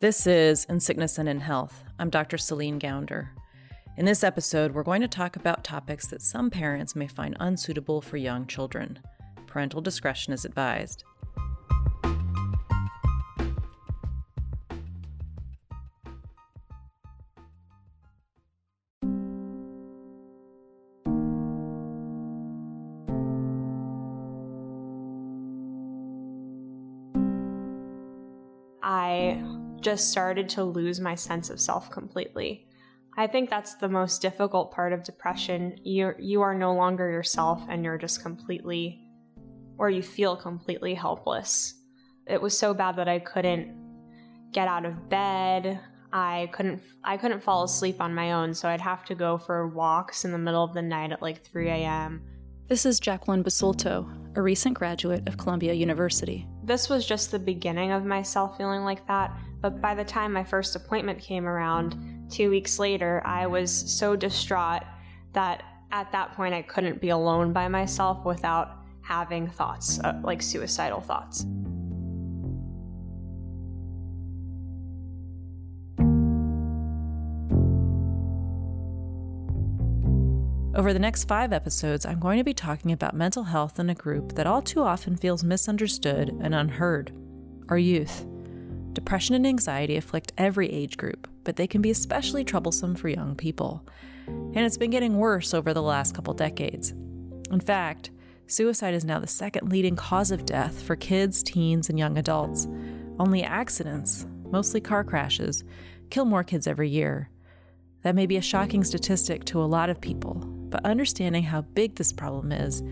This is In Sickness and in Health. I'm Dr. Celine Gounder. In this episode, we're going to talk about topics that some parents may find unsuitable for young children. Parental discretion is advised. Just started to lose my sense of self completely. I think that's the most difficult part of depression. You you are no longer yourself and you're just completely or you feel completely helpless. It was so bad that I couldn't get out of bed. I couldn't I couldn't fall asleep on my own, so I'd have to go for walks in the middle of the night at like 3 a.m. This is Jacqueline Basulto, a recent graduate of Columbia University. This was just the beginning of myself feeling like that, but by the time my first appointment came around, two weeks later, I was so distraught that at that point I couldn't be alone by myself without having thoughts, uh, like suicidal thoughts. Over the next five episodes, I'm going to be talking about mental health in a group that all too often feels misunderstood and unheard our youth. Depression and anxiety afflict every age group, but they can be especially troublesome for young people. And it's been getting worse over the last couple decades. In fact, suicide is now the second leading cause of death for kids, teens, and young adults. Only accidents, mostly car crashes, kill more kids every year. That may be a shocking statistic to a lot of people, but understanding how big this problem is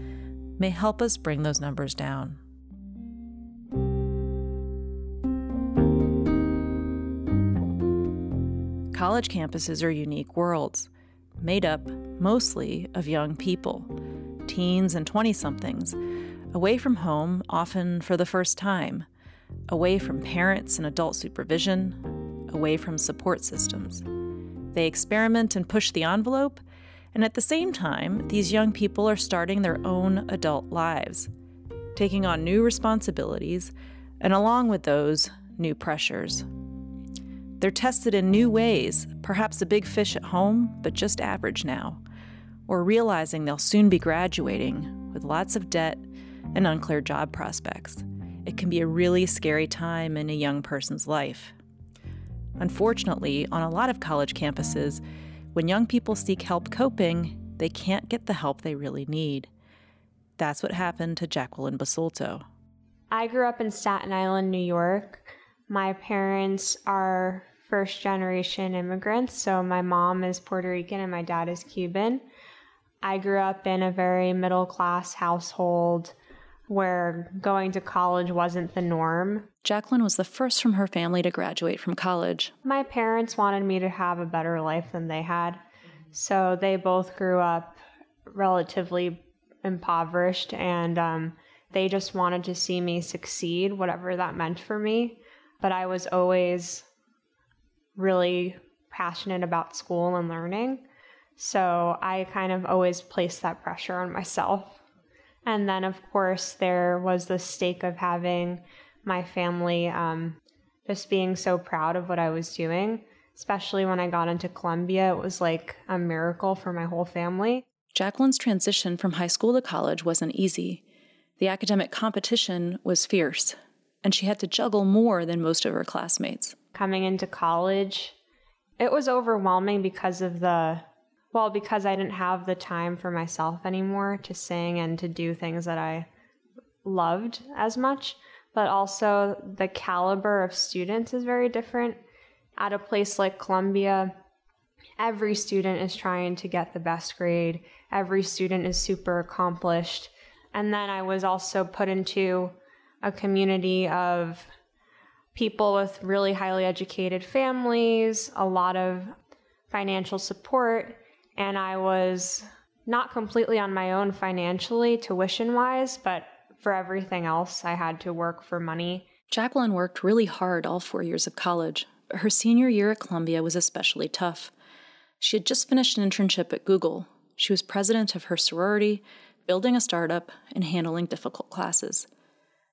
may help us bring those numbers down. College campuses are unique worlds, made up mostly of young people, teens and 20 somethings, away from home, often for the first time, away from parents and adult supervision, away from support systems. They experiment and push the envelope, and at the same time, these young people are starting their own adult lives, taking on new responsibilities, and along with those, new pressures. They're tested in new ways, perhaps a big fish at home, but just average now, or realizing they'll soon be graduating with lots of debt and unclear job prospects. It can be a really scary time in a young person's life. Unfortunately, on a lot of college campuses, when young people seek help coping, they can't get the help they really need. That's what happened to Jacqueline Basulto. I grew up in Staten Island, New York. My parents are first generation immigrants, so my mom is Puerto Rican and my dad is Cuban. I grew up in a very middle class household where going to college wasn't the norm. Jacqueline was the first from her family to graduate from college. My parents wanted me to have a better life than they had, so they both grew up relatively impoverished and um, they just wanted to see me succeed, whatever that meant for me. But I was always really passionate about school and learning. So I kind of always placed that pressure on myself. And then, of course, there was the stake of having my family um, just being so proud of what I was doing, especially when I got into Columbia. It was like a miracle for my whole family. Jacqueline's transition from high school to college wasn't easy. The academic competition was fierce, and she had to juggle more than most of her classmates. Coming into college, it was overwhelming because of the well, because I didn't have the time for myself anymore to sing and to do things that I loved as much, but also the caliber of students is very different. At a place like Columbia, every student is trying to get the best grade, every student is super accomplished. And then I was also put into a community of people with really highly educated families, a lot of financial support, and I was not completely on my own financially, tuition wise, but for everything else, I had to work for money. Jacqueline worked really hard all four years of college, her senior year at Columbia was especially tough. She had just finished an internship at Google. She was president of her sorority, building a startup, and handling difficult classes.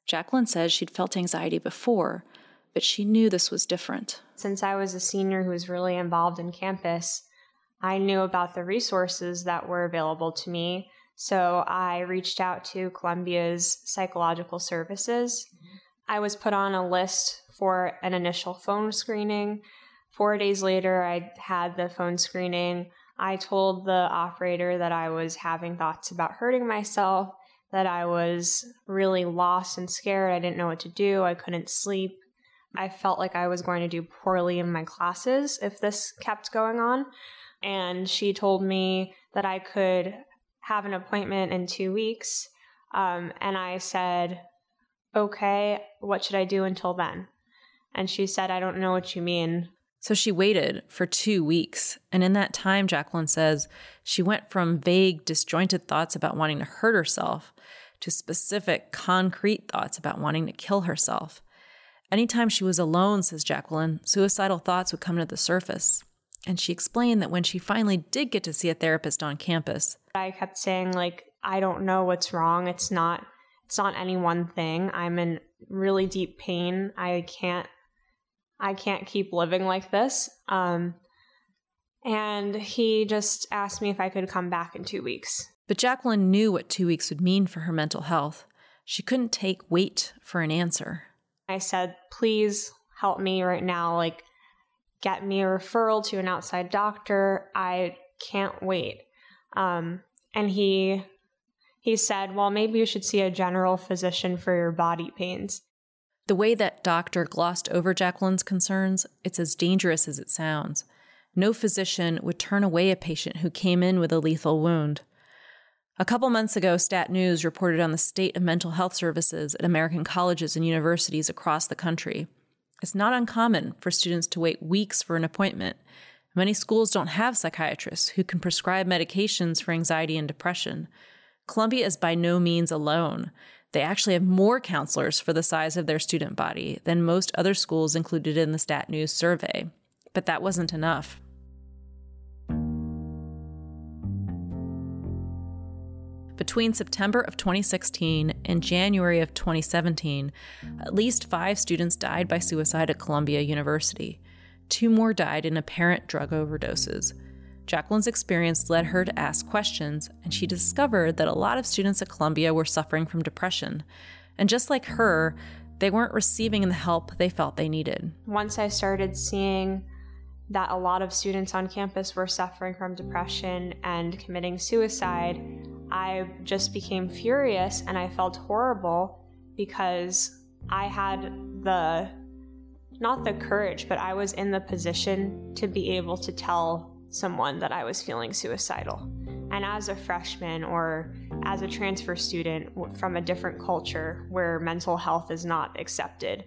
Jacqueline says she'd felt anxiety before, but she knew this was different. Since I was a senior who was really involved in campus, I knew about the resources that were available to me. So I reached out to Columbia's psychological services. I was put on a list for an initial phone screening. Four days later, I had the phone screening. I told the operator that I was having thoughts about hurting myself, that I was really lost and scared. I didn't know what to do. I couldn't sleep. I felt like I was going to do poorly in my classes if this kept going on. And she told me that I could have an appointment in two weeks. Um, and I said, okay, what should I do until then? And she said, I don't know what you mean. So she waited for two weeks. And in that time, Jacqueline says she went from vague, disjointed thoughts about wanting to hurt herself to specific, concrete thoughts about wanting to kill herself. Anytime she was alone, says Jacqueline, suicidal thoughts would come to the surface. And she explained that when she finally did get to see a therapist on campus, I kept saying, like, I don't know what's wrong. It's not it's not any one thing. I'm in really deep pain. I can't I can't keep living like this. Um, and he just asked me if I could come back in two weeks. But Jacqueline knew what two weeks would mean for her mental health. She couldn't take wait for an answer. I said, please help me right now. Like, get me a referral to an outside doctor. I can't wait. Um, and he he said, well, maybe you should see a general physician for your body pains. The way that doctor glossed over Jacqueline's concerns, it's as dangerous as it sounds. No physician would turn away a patient who came in with a lethal wound. A couple months ago, Stat News reported on the state of mental health services at American colleges and universities across the country. It's not uncommon for students to wait weeks for an appointment. Many schools don't have psychiatrists who can prescribe medications for anxiety and depression. Columbia is by no means alone. They actually have more counselors for the size of their student body than most other schools included in the Stat News survey. But that wasn't enough. Between September of 2016 and January of 2017, at least five students died by suicide at Columbia University. Two more died in apparent drug overdoses. Jacqueline's experience led her to ask questions, and she discovered that a lot of students at Columbia were suffering from depression. And just like her, they weren't receiving the help they felt they needed. Once I started seeing that a lot of students on campus were suffering from depression and committing suicide, I just became furious and I felt horrible because I had the not the courage, but I was in the position to be able to tell someone that I was feeling suicidal. And as a freshman or as a transfer student from a different culture where mental health is not accepted,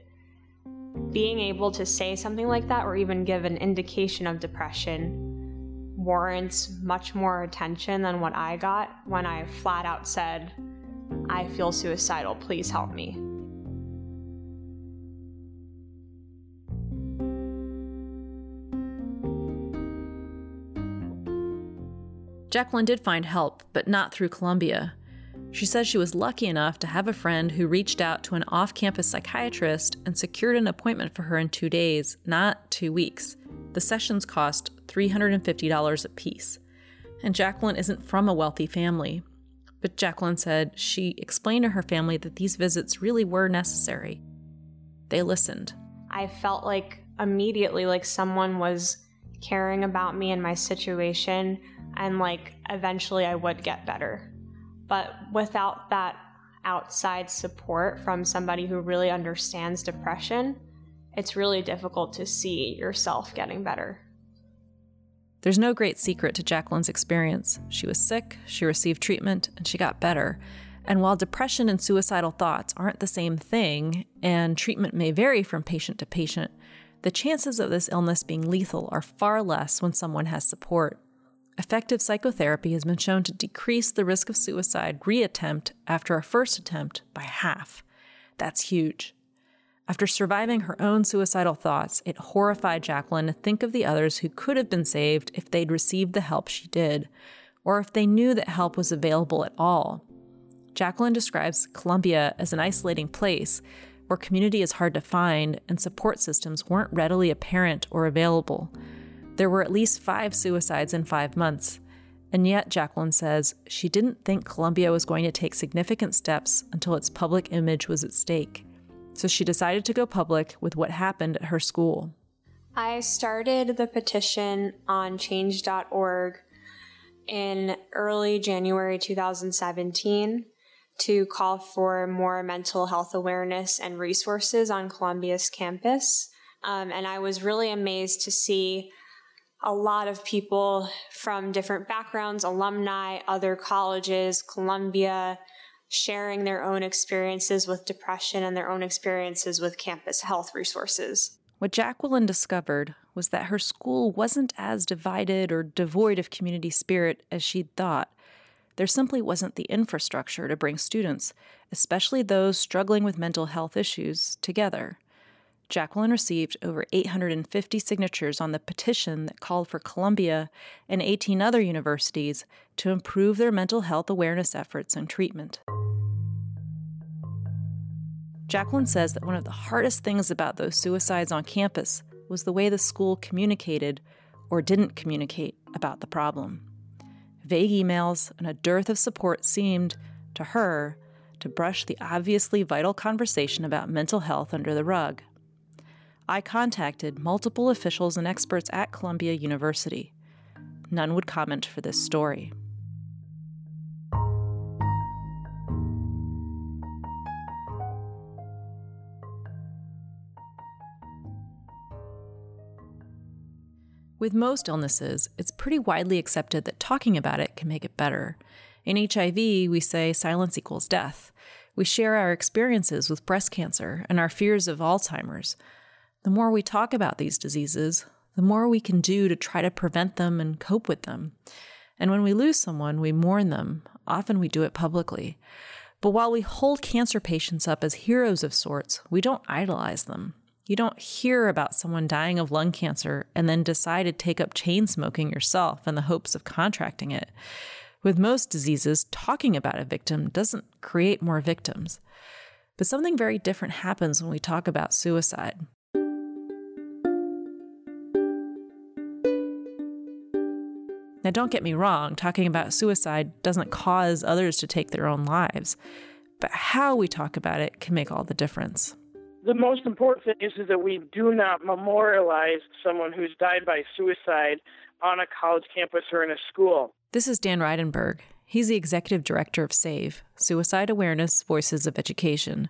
being able to say something like that or even give an indication of depression warrants much more attention than what I got when I flat out said, I feel suicidal, please help me. Jacqueline did find help, but not through Columbia. She says she was lucky enough to have a friend who reached out to an off campus psychiatrist and secured an appointment for her in two days, not two weeks. The sessions cost $350 apiece. And Jacqueline isn't from a wealthy family. But Jacqueline said she explained to her family that these visits really were necessary. They listened. I felt like immediately like someone was caring about me and my situation and like eventually I would get better. But without that outside support from somebody who really understands depression, it's really difficult to see yourself getting better. There's no great secret to Jacqueline's experience. She was sick, she received treatment, and she got better. And while depression and suicidal thoughts aren't the same thing, and treatment may vary from patient to patient, the chances of this illness being lethal are far less when someone has support. Effective psychotherapy has been shown to decrease the risk of suicide reattempt after a first attempt by half. That's huge. After surviving her own suicidal thoughts, it horrified Jacqueline to think of the others who could have been saved if they'd received the help she did, or if they knew that help was available at all. Jacqueline describes Columbia as an isolating place where community is hard to find and support systems weren't readily apparent or available. There were at least five suicides in five months, and yet, Jacqueline says, she didn't think Columbia was going to take significant steps until its public image was at stake. So she decided to go public with what happened at her school. I started the petition on change.org in early January 2017 to call for more mental health awareness and resources on Columbia's campus. Um, and I was really amazed to see a lot of people from different backgrounds, alumni, other colleges, Columbia, sharing their own experiences with depression and their own experiences with campus health resources. What Jacqueline discovered was that her school wasn't as divided or devoid of community spirit as she'd thought. There simply wasn't the infrastructure to bring students, especially those struggling with mental health issues, together. Jacqueline received over 850 signatures on the petition that called for Columbia and 18 other universities to improve their mental health awareness efforts and treatment. Jacqueline says that one of the hardest things about those suicides on campus was the way the school communicated or didn't communicate about the problem. Vague emails and a dearth of support seemed, to her, to brush the obviously vital conversation about mental health under the rug. I contacted multiple officials and experts at Columbia University. None would comment for this story. With most illnesses, it's pretty widely accepted that talking about it can make it better. In HIV, we say silence equals death. We share our experiences with breast cancer and our fears of Alzheimer's. The more we talk about these diseases, the more we can do to try to prevent them and cope with them. And when we lose someone, we mourn them. Often we do it publicly. But while we hold cancer patients up as heroes of sorts, we don't idolize them. You don't hear about someone dying of lung cancer and then decide to take up chain smoking yourself in the hopes of contracting it. With most diseases, talking about a victim doesn't create more victims. But something very different happens when we talk about suicide. Now, don't get me wrong, talking about suicide doesn't cause others to take their own lives, but how we talk about it can make all the difference. The most important thing is, is that we do not memorialize someone who's died by suicide on a college campus or in a school. This is Dan Reidenberg. He's the executive director of SAVE, Suicide Awareness Voices of Education.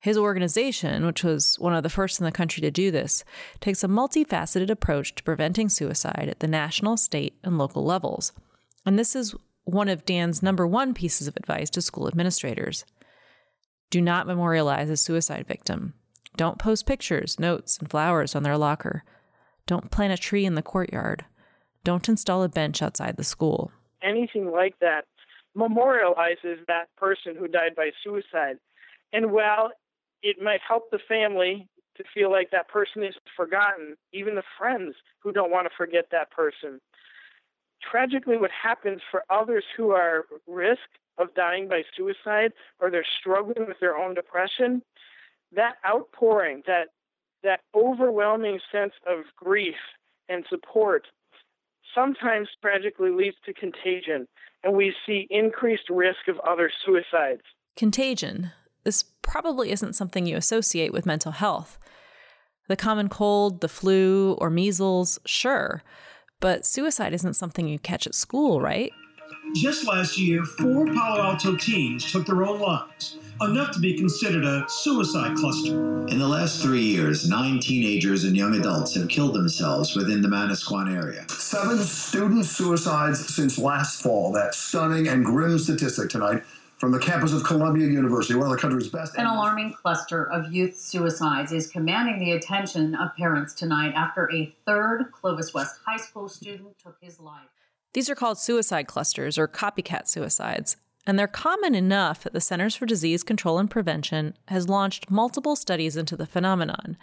His organization, which was one of the first in the country to do this, takes a multifaceted approach to preventing suicide at the national, state, and local levels. And this is one of Dan's number one pieces of advice to school administrators. Do not memorialize a suicide victim. Don't post pictures, notes, and flowers on their locker. Don't plant a tree in the courtyard. Don't install a bench outside the school. Anything like that memorializes that person who died by suicide. And while it might help the family to feel like that person is forgotten, even the friends who don't want to forget that person. Tragically, what happens for others who are at risk of dying by suicide or they're struggling with their own depression, that outpouring, that that overwhelming sense of grief and support sometimes tragically leads to contagion and we see increased risk of other suicides. Contagion, this probably isn't something you associate with mental health. The common cold, the flu, or measles, sure, but suicide isn't something you catch at school, right? Just last year, four Palo Alto teens took their own lives, enough to be considered a suicide cluster. In the last three years, nine teenagers and young adults have killed themselves within the Manasquan area. Seven student suicides since last fall. That stunning and grim statistic tonight from the campus of Columbia University, one of the country's best. An alarming cluster of youth suicides is commanding the attention of parents tonight after a third Clovis West High School student took his life. These are called suicide clusters or copycat suicides, and they're common enough that the Centers for Disease Control and Prevention has launched multiple studies into the phenomenon.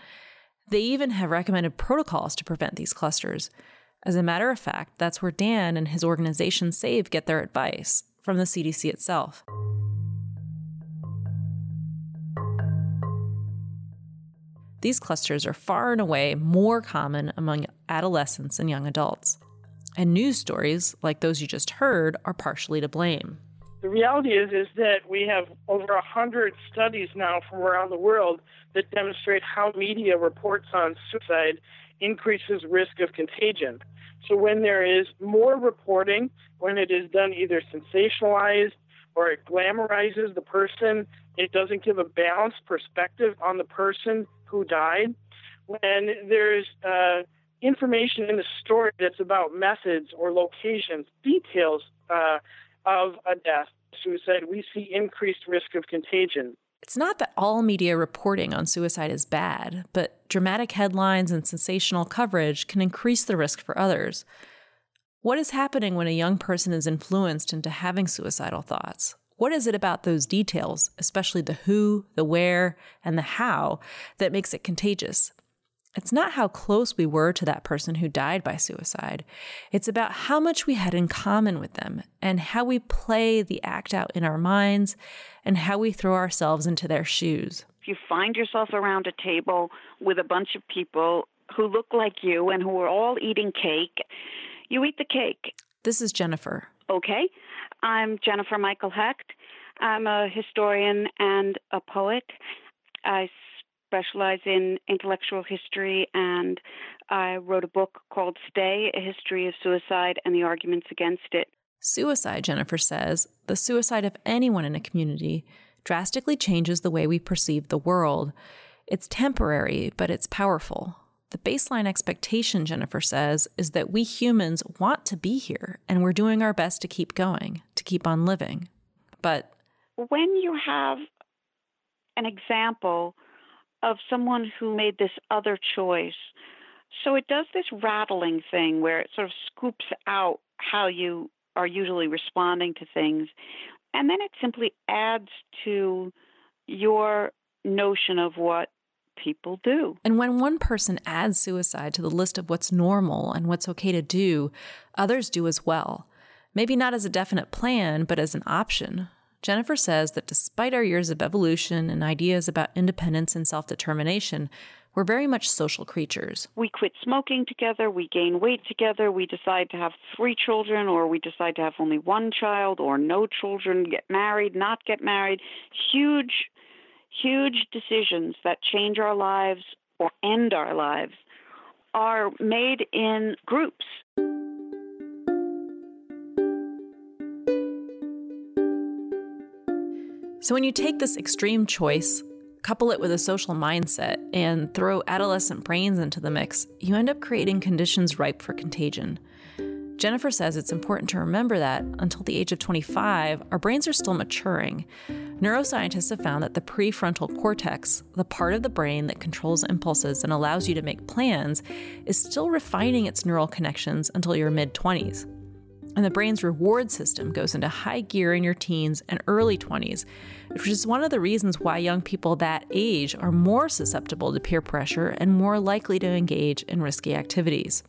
They even have recommended protocols to prevent these clusters. As a matter of fact, that's where Dan and his organization SAVE get their advice from the CDC itself. these clusters are far and away more common among adolescents and young adults. And news stories, like those you just heard, are partially to blame. The reality is is that we have over a hundred studies now from around the world that demonstrate how media reports on suicide increases risk of contagion. So when there is more reporting, when it is done either sensationalized or it glamorizes the person, it doesn't give a balanced perspective on the person who died. When there's uh, information in the story that's about methods or locations, details uh, of a death, suicide, we see increased risk of contagion. It's not that all media reporting on suicide is bad, but dramatic headlines and sensational coverage can increase the risk for others. What is happening when a young person is influenced into having suicidal thoughts? What is it about those details, especially the who, the where, and the how, that makes it contagious? It's not how close we were to that person who died by suicide. It's about how much we had in common with them and how we play the act out in our minds and how we throw ourselves into their shoes. If you find yourself around a table with a bunch of people who look like you and who are all eating cake, you eat the cake. This is Jennifer. Okay. I'm Jennifer Michael Hecht. I'm a historian and a poet. I specialize in intellectual history, and I wrote a book called Stay A History of Suicide and the Arguments Against It. Suicide, Jennifer says, the suicide of anyone in a community, drastically changes the way we perceive the world. It's temporary, but it's powerful. The baseline expectation, Jennifer says, is that we humans want to be here and we're doing our best to keep going, to keep on living. But when you have an example of someone who made this other choice. So it does this rattling thing where it sort of scoops out how you are usually responding to things. And then it simply adds to your notion of what people do. And when one person adds suicide to the list of what's normal and what's okay to do, others do as well. Maybe not as a definite plan, but as an option. Jennifer says that despite our years of evolution and ideas about independence and self determination, we're very much social creatures. We quit smoking together, we gain weight together, we decide to have three children, or we decide to have only one child, or no children, get married, not get married. Huge, huge decisions that change our lives or end our lives are made in groups. So when you take this extreme choice, couple it with a social mindset, and throw adolescent brains into the mix, you end up creating conditions ripe for contagion. Jennifer says it's important to remember that until the age of 25, our brains are still maturing. Neuroscientists have found that the prefrontal cortex, the part of the brain that controls impulses and allows you to make plans, is still refining its neural connections until your mid 20s and the brain's reward system goes into high gear in your teens and early 20s, which is one of the reasons why young people that age are more susceptible to peer pressure and more likely to engage in risky activities.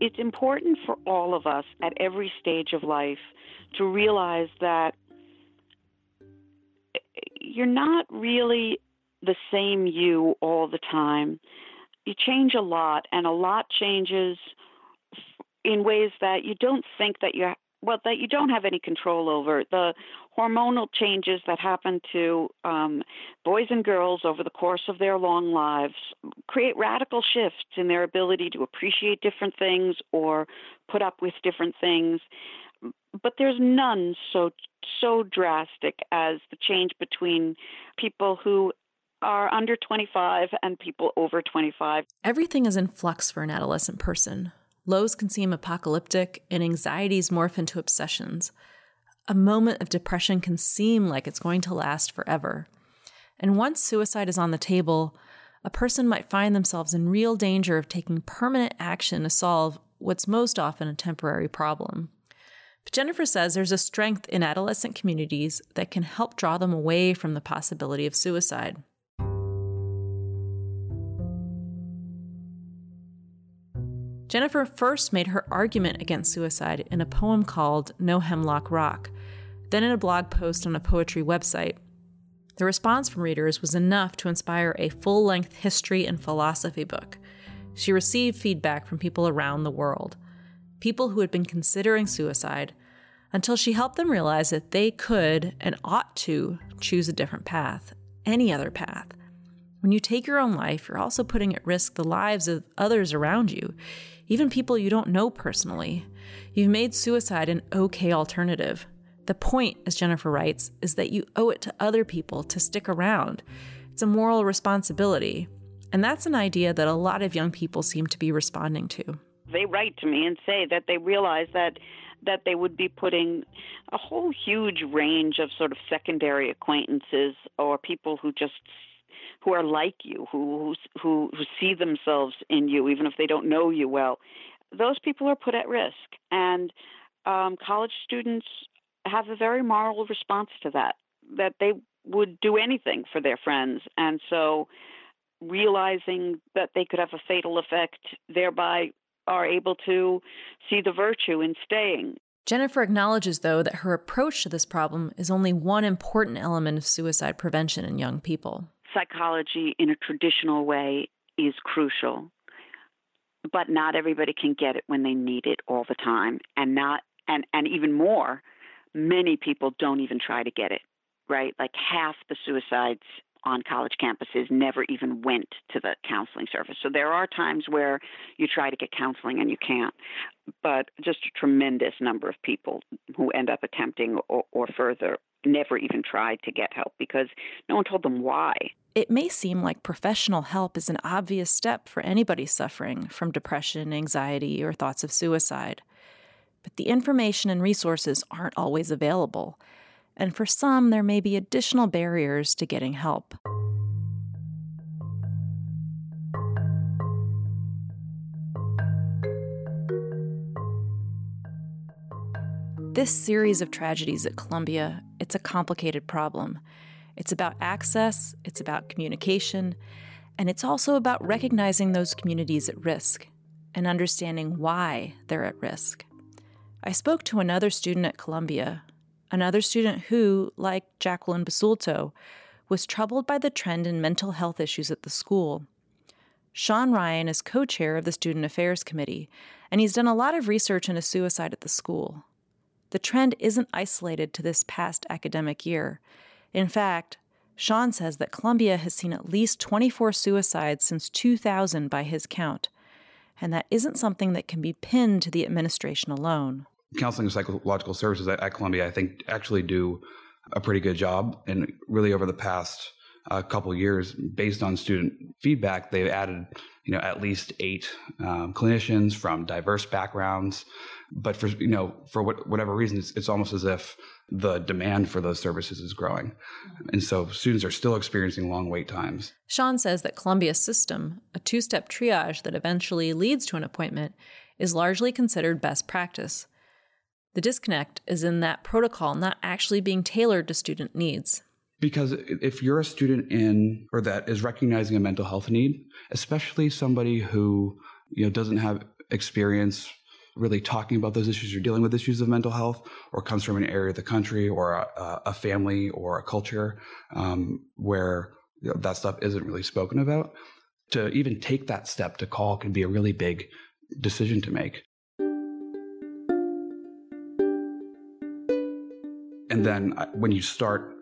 It's important for all of us at every stage of life to realize that you're not really the same you all the time. You change a lot, and a lot changes in ways that you don't think that you well that you don't have any control over the hormonal changes that happen to um, boys and girls over the course of their long lives create radical shifts in their ability to appreciate different things or put up with different things but there's none so so drastic as the change between people who are under 25 and people over 25. Everything is in flux for an adolescent person. Lows can seem apocalyptic, and anxieties morph into obsessions. A moment of depression can seem like it's going to last forever. And once suicide is on the table, a person might find themselves in real danger of taking permanent action to solve what's most often a temporary problem. But Jennifer says there's a strength in adolescent communities that can help draw them away from the possibility of suicide. Jennifer first made her argument against suicide in a poem called No Hemlock Rock, then in a blog post on a poetry website. The response from readers was enough to inspire a full length history and philosophy book. She received feedback from people around the world, people who had been considering suicide, until she helped them realize that they could and ought to choose a different path, any other path. When you take your own life, you're also putting at risk the lives of others around you, even people you don't know personally. You've made suicide an okay alternative. The point, as Jennifer writes, is that you owe it to other people to stick around. It's a moral responsibility. And that's an idea that a lot of young people seem to be responding to. They write to me and say that they realize that that they would be putting a whole huge range of sort of secondary acquaintances or people who just who are like you, who who who see themselves in you, even if they don't know you well. Those people are put at risk, and um, college students have a very moral response to that. That they would do anything for their friends, and so realizing that they could have a fatal effect, thereby are able to see the virtue in staying. Jennifer acknowledges, though, that her approach to this problem is only one important element of suicide prevention in young people. Psychology, in a traditional way, is crucial, but not everybody can get it when they need it all the time, and not and and even more, many people don't even try to get it. Right, like half the suicides on college campuses never even went to the counseling service. So there are times where you try to get counseling and you can't, but just a tremendous number of people who end up attempting or, or further never even tried to get help because no one told them why. It may seem like professional help is an obvious step for anybody suffering from depression, anxiety, or thoughts of suicide. But the information and resources aren't always available and for some, there may be additional barriers to getting help. This series of tragedies at Columbia, it's a complicated problem. It's about access, it's about communication, and it's also about recognizing those communities at risk and understanding why they're at risk. I spoke to another student at Columbia another student who, like Jacqueline Basulto, was troubled by the trend in mental health issues at the school. Sean Ryan is co chair of the Student Affairs Committee, and he's done a lot of research into suicide at the school. The trend isn't isolated to this past academic year. In fact, Sean says that Columbia has seen at least 24 suicides since 2000 by his count, and that isn't something that can be pinned to the administration alone counseling and psychological services at, at, Columbia, I think, actually do a pretty good job. And really, over the past uh, couple years, based on student feedback, they've added, you know, at least eight um, clinicians from diverse backgrounds. But for you know, for what, whatever reason, it's, it's almost as if the demand for those services is growing. And so students are still experiencing long wait times. Sean says that Columbia's system, a two step triage that eventually leads to an appointment, is largely considered best practice. The disconnect is in that protocol not actually being tailored to student needs. Because if you're a student in or that is recognizing a mental health need, especially somebody who you know doesn't have experience really talking about those issues, you're dealing with issues of mental health, or comes from an area of the country or a, a family or a culture um, where you know, that stuff isn't really spoken about, to even take that step to call can be a really big decision to make. and then uh, when you start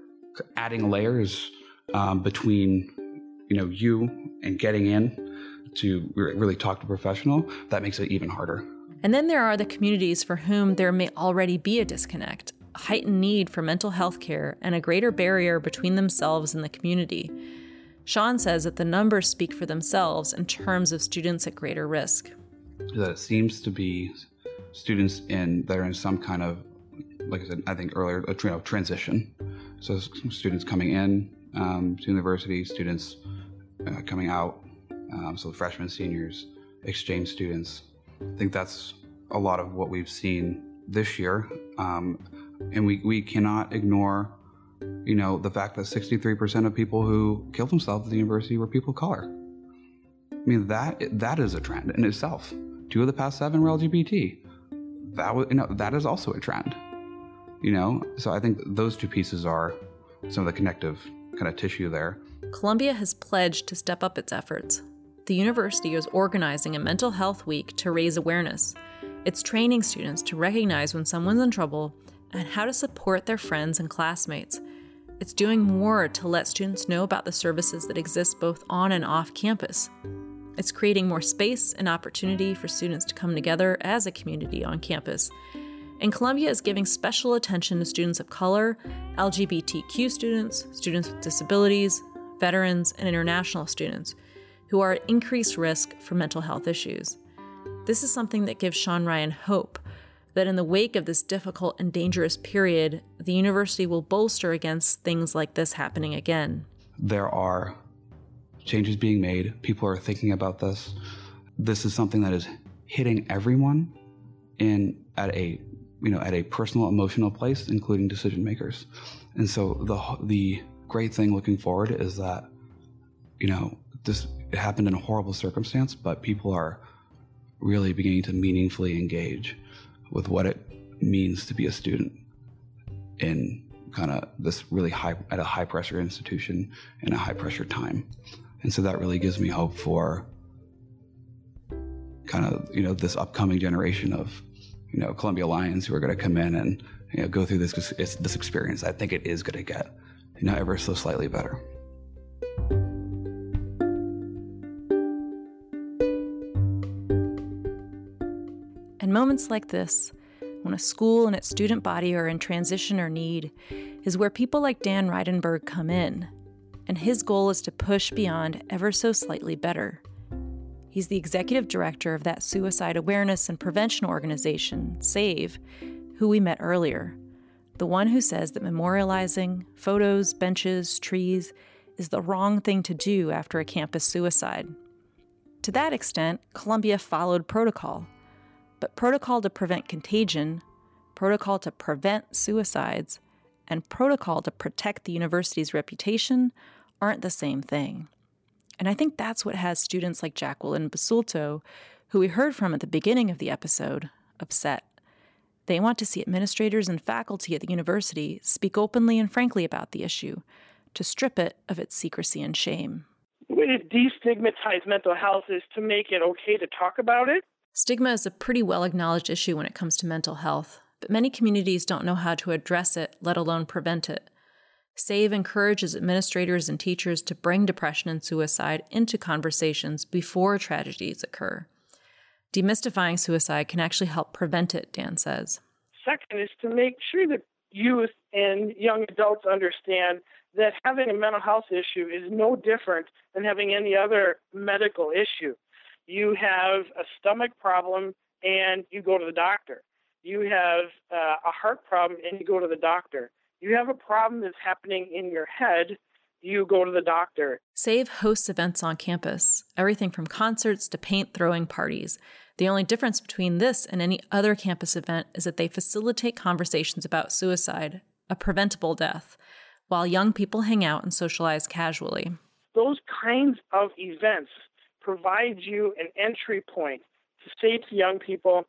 adding layers um, between you know you and getting in to really talk to a professional that makes it even harder and then there are the communities for whom there may already be a disconnect a heightened need for mental health care and a greater barrier between themselves and the community sean says that the numbers speak for themselves in terms of students at greater risk that it seems to be students in that are in some kind of like I said, I think earlier, a you know, transition. So students coming in um, to university, students uh, coming out, um, so freshmen, seniors, exchange students. I think that's a lot of what we've seen this year, um, and we we cannot ignore, you know, the fact that 63% of people who killed themselves at the university were people of color. I mean that that is a trend in itself. Two of the past seven were LGBT. That was you know that is also a trend you know so i think those two pieces are some of the connective kind of tissue there. Columbia has pledged to step up its efforts. The university is organizing a mental health week to raise awareness. It's training students to recognize when someone's in trouble and how to support their friends and classmates. It's doing more to let students know about the services that exist both on and off campus. It's creating more space and opportunity for students to come together as a community on campus. And Columbia is giving special attention to students of color, LGBTQ students, students with disabilities, veterans, and international students who are at increased risk for mental health issues. This is something that gives Sean Ryan hope that in the wake of this difficult and dangerous period, the university will bolster against things like this happening again. There are changes being made. People are thinking about this. This is something that is hitting everyone in at a you know at a personal emotional place, including decision makers. And so the the great thing looking forward is that you know this it happened in a horrible circumstance, but people are really beginning to meaningfully engage with what it means to be a student in kind of this really high at a high pressure institution in a high pressure time and so that really gives me hope for kind of you know this upcoming generation of you know Columbia Lions who are going to come in and you know go through this this experience. I think it is going to get you know ever so slightly better. And moments like this, when a school and its student body are in transition or need, is where people like Dan Reidenberg come in and his goal is to push beyond ever so slightly better. He's the executive director of that suicide awareness and prevention organization, SAVE, who we met earlier. The one who says that memorializing photos, benches, trees is the wrong thing to do after a campus suicide. To that extent, Columbia followed protocol. But protocol to prevent contagion, protocol to prevent suicides, and protocol to protect the university's reputation aren't the same thing. And I think that's what has students like Jacqueline Basulto, who we heard from at the beginning of the episode, upset. They want to see administrators and faculty at the university speak openly and frankly about the issue, to strip it of its secrecy and shame. The way to destigmatize mental health is to make it okay to talk about it. Stigma is a pretty well acknowledged issue when it comes to mental health but many communities don't know how to address it, let alone prevent it. SAVE encourages administrators and teachers to bring depression and suicide into conversations before tragedies occur. Demystifying suicide can actually help prevent it, Dan says. Second is to make sure that youth and young adults understand that having a mental health issue is no different than having any other medical issue. You have a stomach problem and you go to the doctor you have uh, a heart problem and you go to the doctor. You have a problem that's happening in your head, you go to the doctor. SAVE hosts events on campus, everything from concerts to paint throwing parties. The only difference between this and any other campus event is that they facilitate conversations about suicide, a preventable death, while young people hang out and socialize casually. Those kinds of events provide you an entry point to say to young people,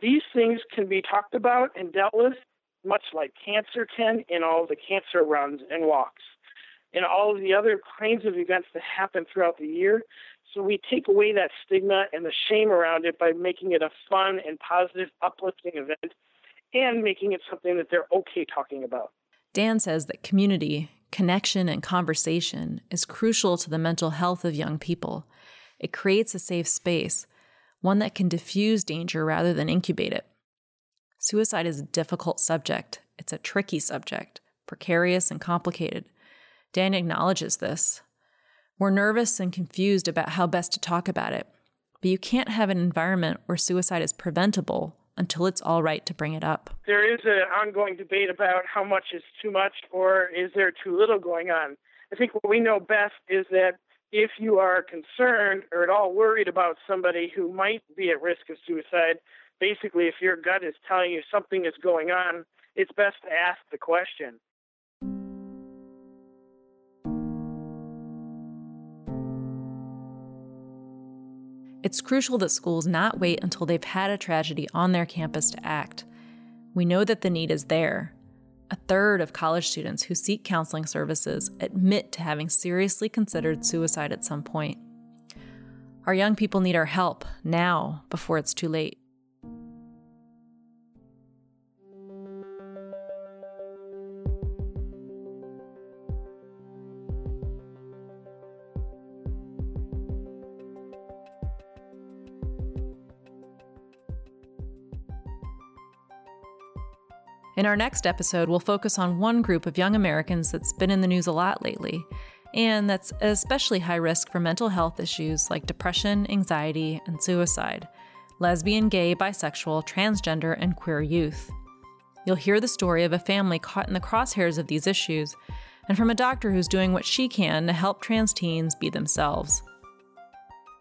these things can be talked about and dealt with much like cancer can in all the cancer runs and walks and all of the other kinds of events that happen throughout the year. So we take away that stigma and the shame around it by making it a fun and positive, uplifting event and making it something that they're okay talking about. Dan says that community, connection, and conversation is crucial to the mental health of young people. It creates a safe space one that can diffuse danger rather than incubate it. Suicide is a difficult subject, it's a tricky subject, precarious and complicated. Dan acknowledges this. We're nervous and confused about how best to talk about it, but you can't have an environment where suicide is preventable until it's all right to bring it up. There is an ongoing debate about how much is too much or is there too little going on. I think what we know best is that if you are concerned or at all worried about somebody who might be at risk of suicide, basically, if your gut is telling you something is going on, it's best to ask the question. It's crucial that schools not wait until they've had a tragedy on their campus to act. We know that the need is there, A third of college students who seek counseling services admit to having seriously considered suicide at some point. Our young people need our help now before it's too late. In our next episode, we'll focus on one group of young Americans that's been in the news a lot lately, and that's especially high risk for mental health issues like depression, anxiety, and suicide lesbian, gay, bisexual, transgender, and queer youth. You'll hear the story of a family caught in the crosshairs of these issues, and from a doctor who's doing what she can to help trans teens be themselves.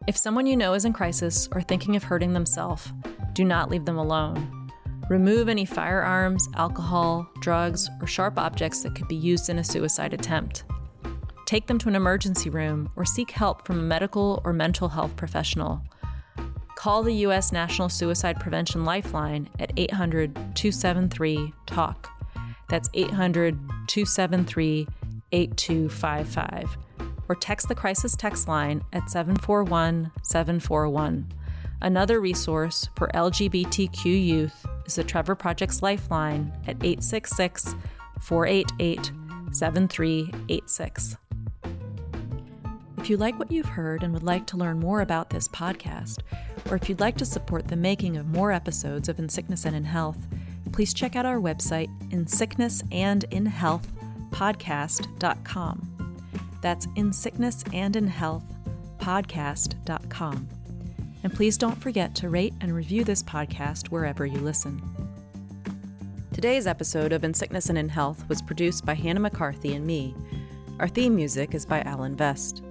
If someone you know is in crisis or thinking of hurting themselves, do not leave them alone. Remove any firearms, alcohol, drugs, or sharp objects that could be used in a suicide attempt. Take them to an emergency room or seek help from a medical or mental health professional. Call the U.S. National Suicide Prevention Lifeline at 800 273 TALK. That's 800 273 8255. Or text the crisis text line at 741 741. Another resource for LGBTQ youth is the Trevor Project's Lifeline at 866 488 7386. If you like what you've heard and would like to learn more about this podcast, or if you'd like to support the making of more episodes of In Sickness and in Health, please check out our website, in sickness and in health podcast.com. That's in sickness and in health podcast.com. And please don't forget to rate and review this podcast wherever you listen. Today's episode of In Sickness and in Health was produced by Hannah McCarthy and me. Our theme music is by Alan Vest.